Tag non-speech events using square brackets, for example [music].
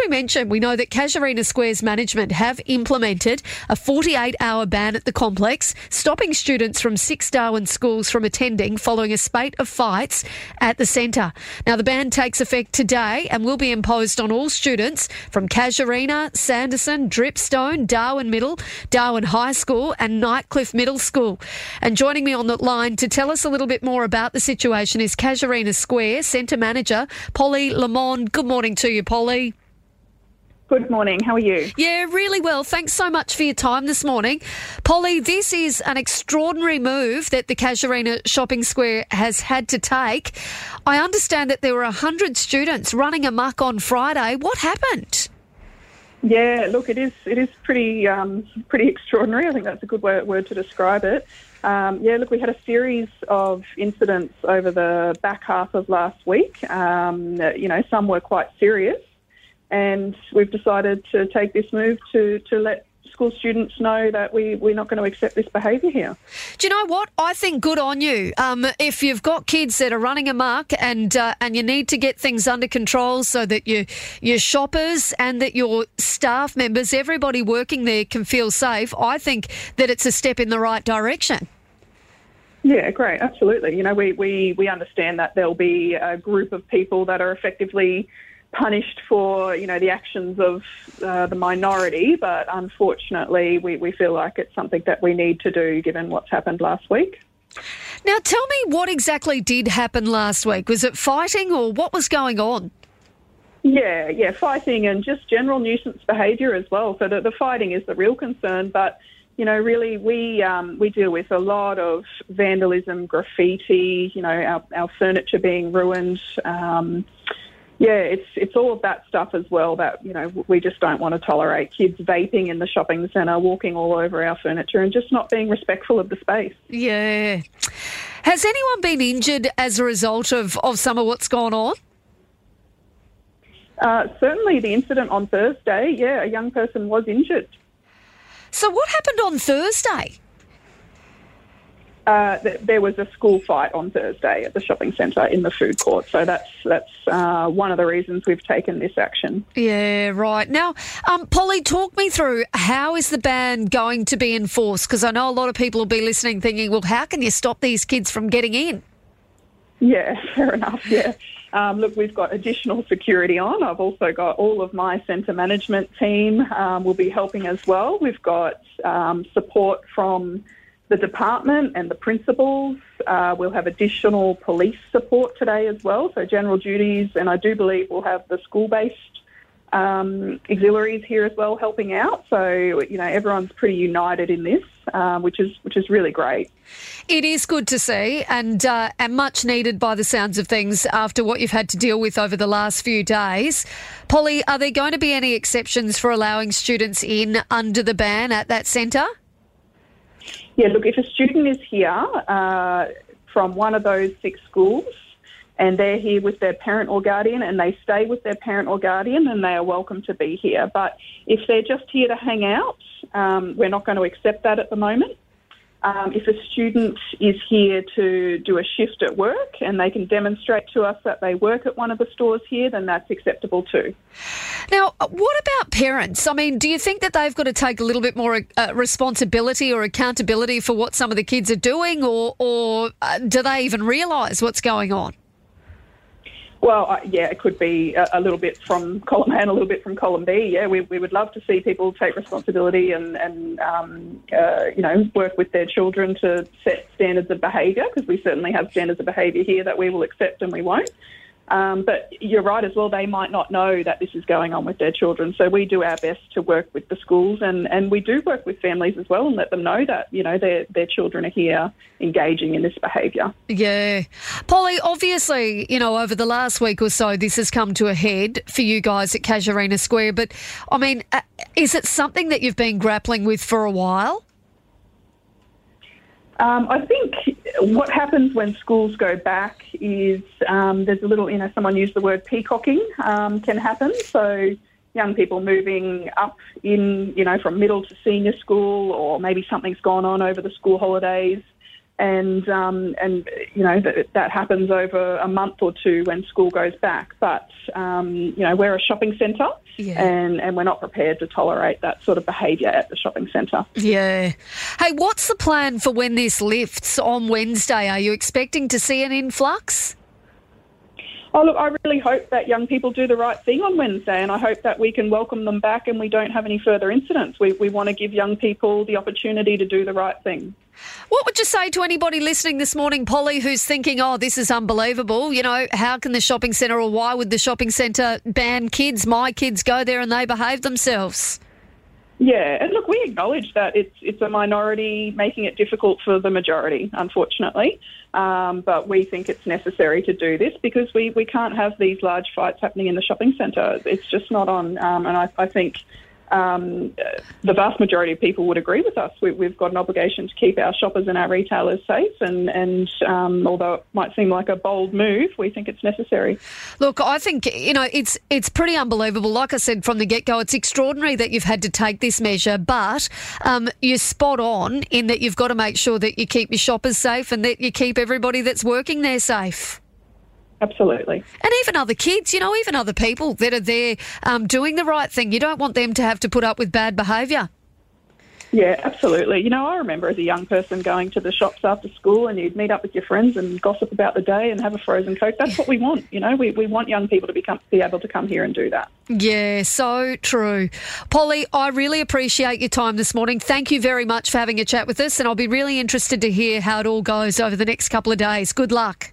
we mentioned, we know that Casuarina Square's management have implemented a 48 hour ban at the complex, stopping students from six Darwin schools from attending following a spate of fights at the centre. Now, the ban takes effect today and will be imposed on all students from Casuarina, Sanderson, Dripstone, Darwin Middle, Darwin High School, and Nightcliff Middle School. And joining me on the line to tell us a little bit more about the situation is Casuarina Square Centre Manager Polly Lamond. Good morning to you, Polly. Good morning. How are you? Yeah, really well. Thanks so much for your time this morning. Polly, this is an extraordinary move that the Casuarina Shopping Square has had to take. I understand that there were 100 students running amok on Friday. What happened? Yeah, look, it is it is pretty um, pretty extraordinary. I think that's a good word, word to describe it. Um, yeah, look, we had a series of incidents over the back half of last week. Um, you know, some were quite serious, and we've decided to take this move to to let school students know that we, we're not going to accept this behaviour here. Do you know what? I think good on you. Um, if you've got kids that are running amok and uh, and you need to get things under control so that you, your shoppers and that your staff members, everybody working there can feel safe, I think that it's a step in the right direction. Yeah, great, absolutely. You know, we, we, we understand that there'll be a group of people that are effectively punished for you know the actions of uh, the minority, but unfortunately, we, we feel like it's something that we need to do given what's happened last week. Now, tell me what exactly did happen last week. Was it fighting or what was going on? Yeah, yeah, fighting and just general nuisance behaviour as well. So the, the fighting is the real concern, but you know, really, we um, we deal with a lot of vandalism, graffiti. You know, our, our furniture being ruined. Um, yeah, it's it's all of that stuff as well that you know we just don't want to tolerate kids vaping in the shopping centre, walking all over our furniture, and just not being respectful of the space. Yeah. Has anyone been injured as a result of, of some of what's gone on? Uh, certainly, the incident on Thursday, yeah, a young person was injured. So, what happened on Thursday? Uh, there was a school fight on Thursday at the shopping centre in the food court. So that's that's uh, one of the reasons we've taken this action. Yeah, right. Now, um, Polly, talk me through how is the ban going to be enforced? Because I know a lot of people will be listening, thinking, "Well, how can you stop these kids from getting in?" Yeah, [laughs] fair enough. Yeah. Um, look, we've got additional security on. I've also got all of my centre management team um, will be helping as well. We've got um, support from the department and the principals. Uh, we'll have additional police support today as well, so general duties, and I do believe we'll have the school-based um, auxiliaries here as well helping out. So you know everyone's pretty united in this, uh, which is which is really great. It is good to see, and uh, and much needed by the sounds of things after what you've had to deal with over the last few days. Polly, are there going to be any exceptions for allowing students in under the ban at that centre? Yeah, look, if a student is here uh, from one of those six schools and they're here with their parent or guardian and they stay with their parent or guardian, then they are welcome to be here. But if they're just here to hang out, um, we're not going to accept that at the moment. Um, if a student is here to do a shift at work and they can demonstrate to us that they work at one of the stores here, then that's acceptable too. Now, what about parents? I mean, do you think that they've got to take a little bit more uh, responsibility or accountability for what some of the kids are doing, or, or uh, do they even realise what's going on? Well, uh, yeah, it could be a, a, little bit from column A and a little bit from column B. Yeah, we, we would love to see people take responsibility and, and um, uh, you know, work with their children to set standards of behaviour because we certainly have standards of behaviour here that we will accept and we won't. Um, but you're right as well, they might not know that this is going on with their children. So we do our best to work with the schools and, and we do work with families as well and let them know that, you know, their, their children are here engaging in this behaviour. Yeah. Polly, obviously, you know, over the last week or so, this has come to a head for you guys at Casuarina Square. But, I mean, uh, is it something that you've been grappling with for a while? Um, I think what happens when schools go back is um, there's a little, you know, someone used the word peacocking um, can happen. So young people moving up in, you know, from middle to senior school, or maybe something's gone on over the school holidays, and um, and you know that, that happens over a month or two when school goes back. But um, you know we're a shopping centre, Yeah. and and we're not prepared to tolerate that sort of behaviour at the shopping centre. Yeah. Hey, what's the plan for when this lifts on Wednesday? Are you expecting to see an influx? Oh, look, I really hope that young people do the right thing on Wednesday, and I hope that we can welcome them back and we don't have any further incidents. We, we want to give young people the opportunity to do the right thing. What would you say to anybody listening this morning, Polly, who's thinking, oh, this is unbelievable? You know, how can the shopping centre or why would the shopping centre ban kids? My kids go there and they behave themselves. Yeah, and look, we acknowledge that it's it's a minority making it difficult for the majority, unfortunately. Um, but we think it's necessary to do this because we, we can't have these large fights happening in the shopping centre. It's just not on. Um, and I, I think um, the vast majority of people would agree with us. We, we've got an obligation to keep our shoppers and our retailers safe. And, and um, although it might seem like a bold move, we think it's necessary. Look, I think you know it's it's pretty unbelievable. Like I said from the get go, it's extraordinary that you've had to take this measure, but um, you're spot on in that you've got to make sure that you keep your shoppers safe and that you keep everybody that's working there safe. Absolutely. And even other kids, you know, even other people that are there um, doing the right thing. You don't want them to have to put up with bad behaviour. Yeah, absolutely. You know, I remember as a young person going to the shops after school and you'd meet up with your friends and gossip about the day and have a frozen Coke. That's what we want. You know, we, we want young people to become, be able to come here and do that. Yeah, so true. Polly, I really appreciate your time this morning. Thank you very much for having a chat with us, and I'll be really interested to hear how it all goes over the next couple of days. Good luck.